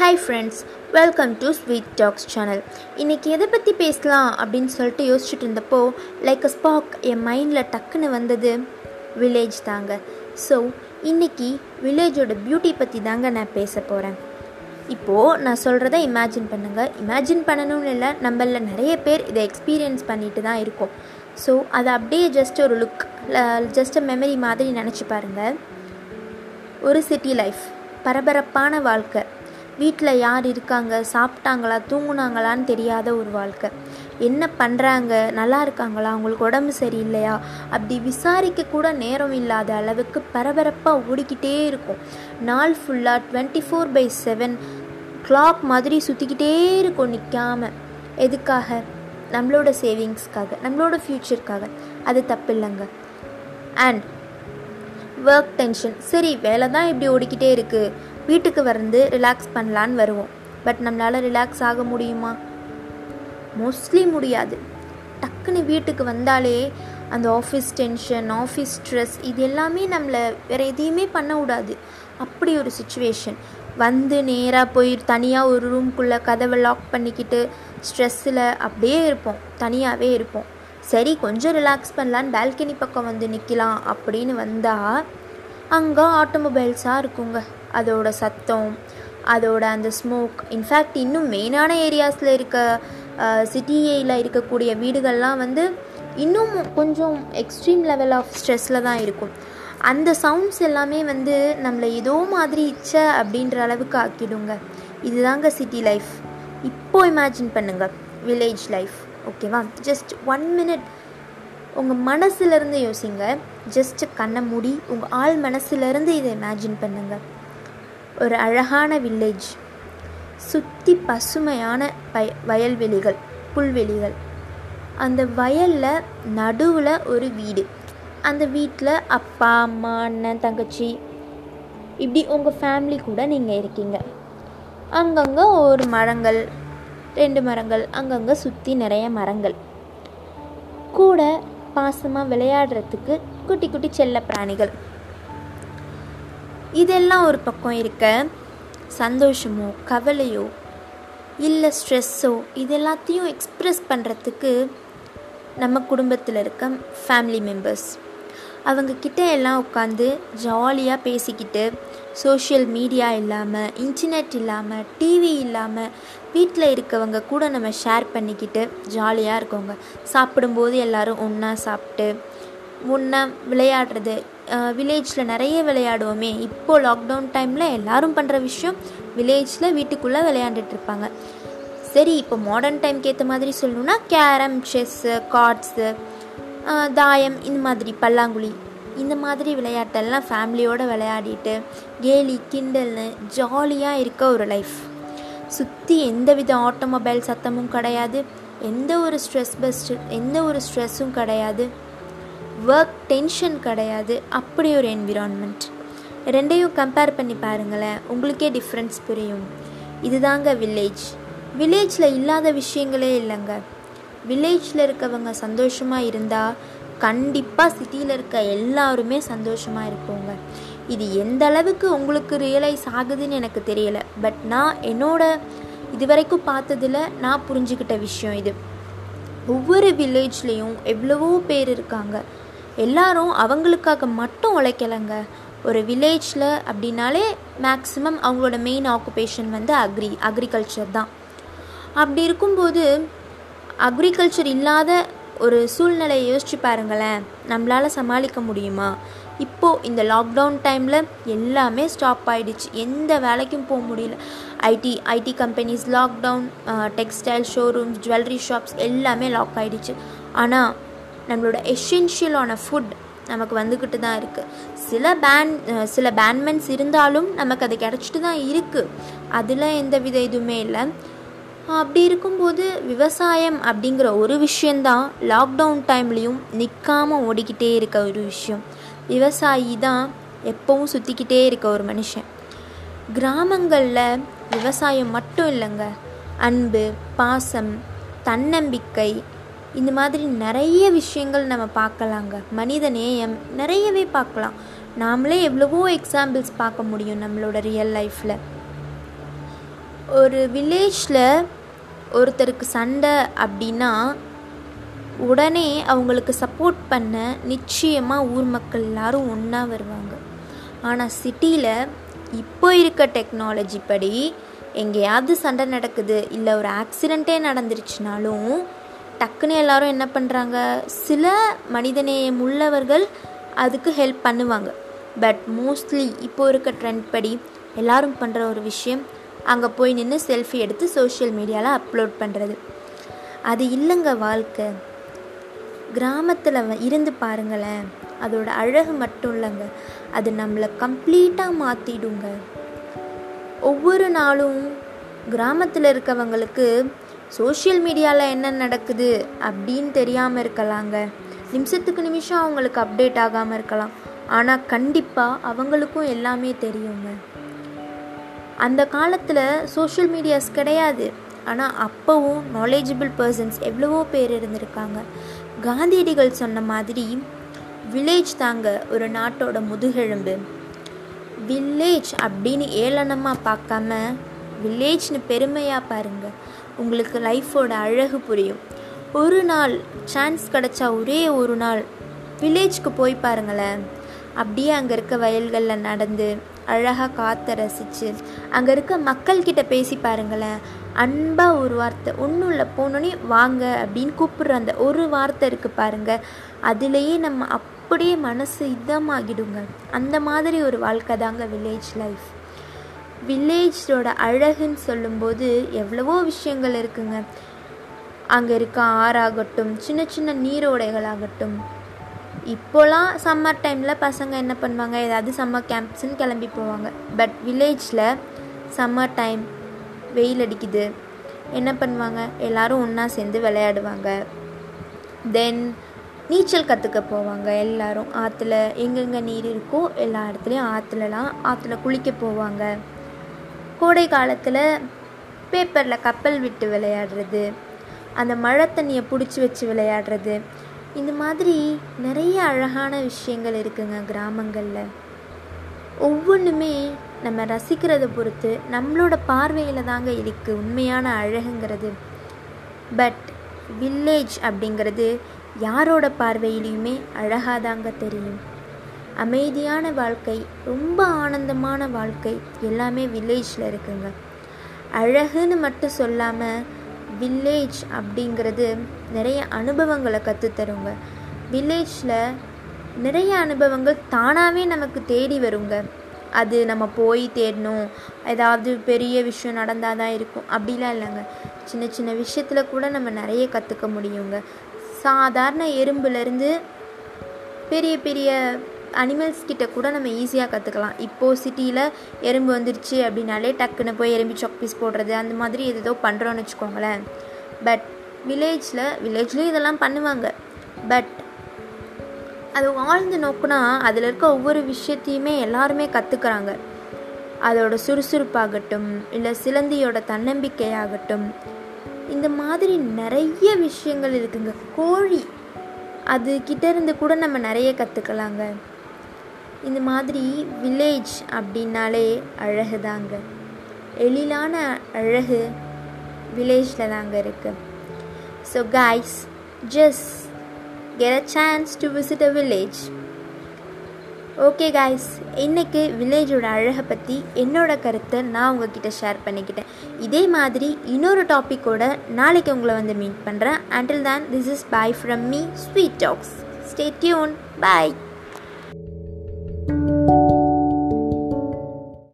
Hi friends welcome to sweet talks channel இன்றைக்கி எதை பற்றி பேசலாம் அப்படின்னு சொல்லிட்டு யோசிச்சுட்டு இருந்தப்போ லைக் அ ஸ்பாக் என் மைண்டில் டக்குன்னு வந்தது வில்லேஜ் தாங்க. ஸோ இன்றைக்கி வில்லேஜோட பியூட்டி பற்றி தாங்க நான் பேச போகிறேன் இப்போது நான் சொல்கிறத இமேஜின் பண்ணுங்கள் இமேஜின் பண்ணணும்னு இல்லை நம்மள நிறைய பேர் இதை எக்ஸ்பீரியன்ஸ் பண்ணிட்டு தான் இருக்கோம். ஸோ அதை அப்படியே ஜஸ்ட் ஒரு லுக் ஜஸ்ட் மெமரி மாதிரி நினச்சி பாருங்கள் ஒரு சிட்டி லைஃப் பரபரப்பான வாழ்க்கை. வீட்டில் யார் இருக்காங்க சாப்பிட்டாங்களா தூங்குனாங்களான்னு தெரியாத ஒரு வாழ்க்கை. என்ன பண்ணுறாங்க நல்லா இருக்காங்களா அவங்களுக்கு உடம்பு சரியில்லையா அப்படி விசாரிக்க கூட நேரம் இல்லாத அளவுக்கு பரபரப்பாக ஓடிக்கிட்டே இருக்கும். நாள் ஃபுல்லாக twenty four by seven clock மாதிரி சுற்றிக்கிட்டே இருக்கும் நிற்காம எதுக்காக? நம்மளோட சேவிங்ஸ்க்காக நம்மளோட ஃப்யூச்சருக்காக அது தப்பு இல்லைங்க. அண்ட் ஒர்க் டென்ஷன் சரி வேலை தான் இப்படி ஓடிக்கிட்டே இருக்குது வீட்டுக்கு வந்து ரிலாக்ஸ் பண்ணலான்னு வருவோம். பட் நம்மளால் ரிலாக்ஸ் ஆக முடியுமா? மோஸ்ட்லி முடியாது. டக்குன்னு வீட்டுக்கு வந்தாலே அந்த ஆஃபீஸ் டென்ஷன் ஆஃபீஸ் ஸ்ட்ரெஸ் இது எல்லாமே நம்மளை வேறு எதையுமே பண்ண விடாது. அப்படி ஒரு சுச்சுவேஷன் வந்து நேராக போய் தனியாக ஒரு ரூம்குள்ளே கதவை லாக் பண்ணிக்கிட்டு ஸ்ட்ரெஸ்ஸில் அப்படியே இருப்போம். தனியாகவே இருப்போம். சரி கொஞ்சம் ரிலாக்ஸ் பண்ணலான்னு பால்கனி பக்கம் வந்து நிற்கலாம் அப்படின்னு வந்தால் அங்கே ஆட்டோமொபைல்ஸாக இருக்குங்க. அதோட சத்தம் அதோட அந்த ஸ்மோக் இன்ஃபேக்ட் இன்னும் மெயினான ஏரியாஸில் இருக்க சிட்டியில் இருக்கக்கூடிய வீடுகள்லாம் வந்து இன்னும் கொஞ்சம் எக்ஸ்ட்ரீம் லெவல் ஆஃப் ஸ்ட்ரெஸ்ஸில் தான் இருக்கும். அந்த சவுண்ட்ஸ் எல்லாமே வந்து நம்மளை ஏதோ மாதிரி இச்ச அப்படின்ற அளவுக்கு ஆக்கிடுங்க. இதுதாங்க சிட்டி லைஃப் இப்போ இமேஜின் பண்ணுங்கள் வில்லேஜ் லைஃப் ஓகேவா ஜஸ்ட் ஒன் மினிட் உங்கள் மனசுலேருந்து யோசிங்க. ஜஸ்ட்டு கண்ணை மூடி உங்கள் ஆள் மனசுலேருந்து இதை இமேஜின் பண்ணுங்கள் ஒரு அழகான வில்லேஜ் சுற்றி பசுமையான பய வயல்வெளிகள் புல்வெளிகள். அந்த வயலில் நடுவில் ஒரு வீடு. அந்த வீட்டில் அப்பா அம்மா அண்ணன் தங்கச்சி. இப்படி உங்கள் ஃபேமிலி கூட நீங்கள் இருக்கீங்க. அங்கங்கே ஒரு மரங்கள் ரெண்டு மரங்கள் அங்கங்கே சுற்றி நிறைய மரங்கள். கூட பாசமாக விளையாடுறதுக்கு குட்டி குட்டி செல்ல பிராணிகள். இதெல்லாம் ஒரு பக்கம் இருக்க சந்தோஷமோ கவலையோ இல்லை ஸ்ட்ரெஸ்ஸோ இது எல்லாத்தையும் எக்ஸ்ப்ரெஸ் பண்ணுறதுக்கு நம்ம குடும்பத்தில் இருக்க ஃபேமிலி மெம்பர்ஸ் அவங்கக்கிட்ட எல்லாம் உட்காந்து ஜாலியாக பேசிக்கிட்டு சோஷியல் மீடியா இல்லாமல் இன்டர்நெட் இல்லாமல் டிவி இல்லாமல் வீட்டில் இருக்கவங்க கூட நம்ம ஷேர் பண்ணிக்கிட்டு ஜாலியாக இருக்கோங்க. சாப்பிடும்போது எல்லோரும் ஒன்றா சாப்பிட்டு ஒன்றா விளையாடுறது வில்லேஜில் நிறைய விளையாடுவோமே. இப்போது லாக்டவுன் டைமில் எல்லோரும் பண்ணுற விஷயம் வில்லேஜில் வீட்டுக்குள்ளே விளையாண்டுட்டு இருப்பாங்க. சரி இப்போ மாடர்ன் டைம்க்கு ஏற்ற மாதிரி சொல்லணுன்னா கேரம் செஸ்ஸு கார்ட்ஸு தாயம் இந்த மாதிரி பல்லாங்குழி இந்த மாதிரி விளையாட்டெல்லாம் ஃபேமிலியோடு விளையாடிட்டு கேலி கிண்டல்னு ஜாலியாக இருக்க ஒரு லைஃப் சுற்றி எந்த வித ஆட்டோமொபைல் சத்தமும் கிடையாது எந்த ஒரு ஸ்ட்ரெஸ் பெஸ்ட் எந்த ஒரு ஸ்ட்ரெஸ்ஸும் கிடையாது. ஒர்க் டென்ஷன் கிடையாது. அப்படி ஒரு என்விரான்மெண்ட் ரெண்டையும் கம்பேர் பண்ணி பாருங்களேன். உங்களுக்கே டிஃப்ரென்ஸ் புரியும். இதுதாங்க வில்லேஜ் வில்லேஜில் இல்லாத விஷயங்களே இல்லைங்க. வில்லேஜில் இருக்கவங்க சந்தோஷமாக இருந்தால் கண்டிப்பாக சிட்டியில் இருக்க எல்லாருமே சந்தோஷமாக இருப்போங்க. இது எந்த அளவுக்கு உங்களுக்கு ரியலைஸ் ஆகுதுன்னு எனக்கு தெரியலை. பட் நான் என்னோட இது வரைக்கும் பார்த்ததில் நான் புரிஞ்சுக்கிட்ட விஷயம் இது. ஒவ்வொரு வில்லேஜ்லேயும் எவ்வளவோ பேர் இருக்காங்க. எல்லாரும் அவங்களுக்காக மட்டும் உழைக்கலைங்க. ஒரு வில்லேஜில் அப்படின்னாலே மேக்ஸிமம் அவங்களோட மெயின் ஆக்குபேஷன் வந்து அக்ரி அக்ரிகல்ச்சர் தான். அப்படி இருக்கும்போது அக்ரிகல்ச்சர் இல்லாத ஒரு சூழ்நிலையை யோசிச்சு பாருங்களேன். நம்மளால் சமாளிக்க முடியுமா? இப்போது இந்த லாக்டவுன் டைமில் எல்லாமே ஸ்டாப் ஆகிடுச்சு எந்த வேலைக்கும் போக முடியல. IT IT companies lockdown textile showrooms jewellery shops எல்லாமே லாக் ஆகிடுச்சு ஆனால் நம்மளோட எசென்ஷியலான ஃபுட் நமக்கு வந்துக்கிட்டு தான் இருக்குது சில பேன் சில பேன்மெண்ட்ஸ் இருந்தாலும் நமக்கு அது கிடச்சிட்டு தான் இருக்குது அதில் எந்த வித இதுவுமே இல்லை. அப்படி இருக்கும்போது விவசாயம் அப்படிங்கிற ஒரு விஷயந்தான் லாக்டவுன் டைம்லேயும் நிற்காமல் ஓடிக்கிட்டே இருக்க ஒரு விஷயம். விவசாயி தான் எப்போவும் சுற்றிக்கிட்டே இருக்க ஒரு மனுஷன். கிராமங்களில் விவசாயம் மட்டும் இல்லைங்க. அன்பு பாசம் தன்னம்பிக்கை இந்த மாதிரி நிறைய விஷயங்கள் நம்ம பார்க்கலாங்க. மனித நேயம் நிறையவே பார்க்கலாம். நாமளே எவ்வளவோ எக்ஸாம்பிள்ஸ் பார்க்க முடியும் நம்மளோட ரியல் லைஃப்பில் ஒரு வில்லேஜில் ஒருத்தருக்கு சண்டை அப்படின்னா உடனே அவங்களுக்கு சப்போர்ட் பண்ண நிச்சயமாக ஊர் மக்கள் எல்லாரும் ஒன்றா வருவாங்க. ஆனால் சிட்டியில் இப்போ இருக்க டெக்னாலஜி படி எங்கேயாவது சண்டை நடக்குது இல்லை ஒரு ஆக்சிடெண்ட்டே நடந்துருச்சுனாலும் டக்குன்னு எல்லாரும் என்ன பண்ணுறாங்க சில மனிதநேயம் உள்ளவர்கள் அதுக்கு ஹெல்ப் பண்ணுவாங்க. பட் மோஸ்ட்லி இப்போ இருக்க ட்ரெண்ட் படி எல்லாரும் பண்ணுற ஒரு விஷயம் அங்கே போய் நின்று செல்ஃபி எடுத்து சோஷியல் மீடியாவில் அப்லோட் பண்ணுறது அது இல்லைங்க வாழ்க்கை. கிராமத்தில் இருந்து பாருங்களேன். அதோட அழகு மட்டும் இல்லைங்க. அது நம்மளை கம்ப்ளீட்டாக மாற்றிடுங்க ஒவ்வொரு நாளும் கிராமத்தில் இருக்கவங்களுக்கு சோஷியல் மீடியாவில் என்ன நடக்குது அப்படின்னு தெரியாமல் இருக்கலாங்க. நிமிஷத்துக்கு நிமிஷம் அவங்களுக்கு அப்டேட் ஆகாமல் இருக்கலாம். ஆனால் கண்டிப்பாக அவங்களுக்கும் எல்லாமே தெரியுங்க. அந்த காலத்தில் சோஷியல் மீடியாஸ் கிடையாது. ஆனால் அப்போவும் நாலேஜபிள் பர்சன்ஸ் எவ்வளவோ பேர் இருந்திருக்காங்க. காந்தியடிகள் சொன்ன மாதிரி வில்லேஜ் தாங்க ஒரு நாட்டோட முதுகெலும்பு. வில்லேஜ் அப்படின்னு ஏளனமாக பார்க்காம வில்லேஜ்னு பெருமையாக பாருங்கள் உங்களுக்கு லைஃபோட அழகு புரியும். ஒரு நாள் சான்ஸ் கிடச்சா ஒரே ஒரு நாள் வில்லேஜ்க்கு போய் பாருங்களேன். அப்படியே அங்கே இருக்க வயல்களில் நடந்து அழகாக காற்றை ரசித்து அங்கே இருக்க மக்கள்கிட்ட பேசி பாருங்களேன். அன்பாக ஒரு வார்த்தை ஒன்றும் இல்லை போனோன்னே வாங்க அப்படின்னு கூப்பிடுற அந்த ஒரு வார்த்தை இருக்குது பாருங்கள் அதுலேயே நம்ம அப்படியே மனசு இதமாகிடுங்க. அந்த மாதிரி ஒரு வாழ்க்கை தாங்க வில்லேஜ் லைஃப் வில்லேஜோட அழகுன்னு சொல்லும்போது எவ்வளவோ விஷயங்கள் இருக்குங்க. அங்கே இருக்க ஆறாகட்டும் சின்ன சின்ன நீரோடைகளாகட்டும் இப்போலாம் சம்மர் டைமில் பசங்க என்ன பண்ணுவாங்க? ஏதாவது சம்மர் கேம்ப்ஸ்ன்னு கிளம்பி போவாங்க. பட் வில்லேஜில் சம்மர் டைம் வெயில் அடிக்குது. என்ன பண்ணுவாங்க? எல்லோரும் ஒன்றா சேர்ந்து விளையாடுவாங்க. தென் நீச்சல் கற்றுக்க போவாங்க எல்லாரும். ஆற்றுல எங்கெங்கே நீர் இருக்கோ எல்லா இடத்துலையும் ஆற்றுலலாம் ஆற்றுல குளிக்க போவாங்க. கோடை காலத்தில் பேப்பரில் கப்பல் விட்டு விளையாடுறது. அந்த மழை தண்ணியை பிடிச்சி வச்சு விளையாடுறது. இந்த மாதிரி நிறைய அழகான விஷயங்கள் இருக்குங்க கிராமங்களில். ஒவ்வொன்றுமே நம்ம ரசிக்கிறத பொறுத்து நம்மளோட பார்வையில் தாங்க இருக்குது உண்மையான அழகுங்கிறது. பட் வில்லேஜ் அப்படிங்கிறது யாரோட பார்வையிலையுமே அழகாக தாங்க தெரியும். அமைதியான வாழ்க்கை ரொம்ப ஆனந்தமான வாழ்க்கை எல்லாமே வில்லேஜில் இருக்குங்க. அழகுன்னு மட்டும் சொல்லாமல் வில்லேஜ் அப்படிங்கிறது நிறைய அனுபவங்களை கற்றுத்தருங்க வில்லேஜில் நிறைய அனுபவங்கள் தானாகவே நமக்கு தேடி வருங்க. அது நம்ம போய் தேடணும். ஏதாவது பெரிய விஷயம் நடந்தால் தான் இருக்கும். அப்படிலாம் இல்லைங்க. சின்ன சின்ன விஷயத்தில் கூட நம்ம நிறைய கற்றுக்க முடியுங்க. சாதாரண எறும்புலேருந்து பெரிய பெரிய அனிமல்ஸ் கிட்ட கூட நம்ம ஈஸியாக கற்றுக்கலாம் இப்போது சிட்டியில் எறும்பு வந்துருச்சு அப்படின்னாலே டக்குன்னு போய் எறும்பி சாக்பீஸ் போடுறது அந்த மாதிரி எதோ பண்ணுறோன்னு வச்சுக்கோங்களேன். பட் வில்லேஜில் வில்லேஜ்லேயும் இதெல்லாம் பண்ணுவாங்க. பட் அது ஆழ்ந்து நோக்குனா அதில் இருக்க ஒவ்வொரு விஷயத்தையுமே எல்லாருமே கற்றுக்குறாங்க அதோட சுறுசுறுப்பாகட்டும் இல்லை சிலந்தியோட தன்னம்பிக்கையாகட்டும். இந்த மாதிரி நிறைய விஷயங்கள் இருக்குங்க. கோழி அது கிட்டேருந்து கூட நம்ம நிறைய கற்றுக்கலாங்க இந்த மாதிரி வில்லேஜ் அப்படின்னாலே அழகு தாங்க எழிலான அழகு வில்லேஜில் தாங்க இருக்குது so guys just get a chance to visit a village okay guys இன்றைக்கு வில்லேஜோட அழகை பற்றி என்னோட கருத்தை நான் உங்ககிட்ட ஷேர் பண்ணிக்கிட்டேன். இதே மாதிரி இன்னொரு டாப்பிக்கோட நாளைக்கு உங்களை வந்து மீட் பண்ணுறேன் அண்டில் தான் this is bye from me sweet talks stay tune bye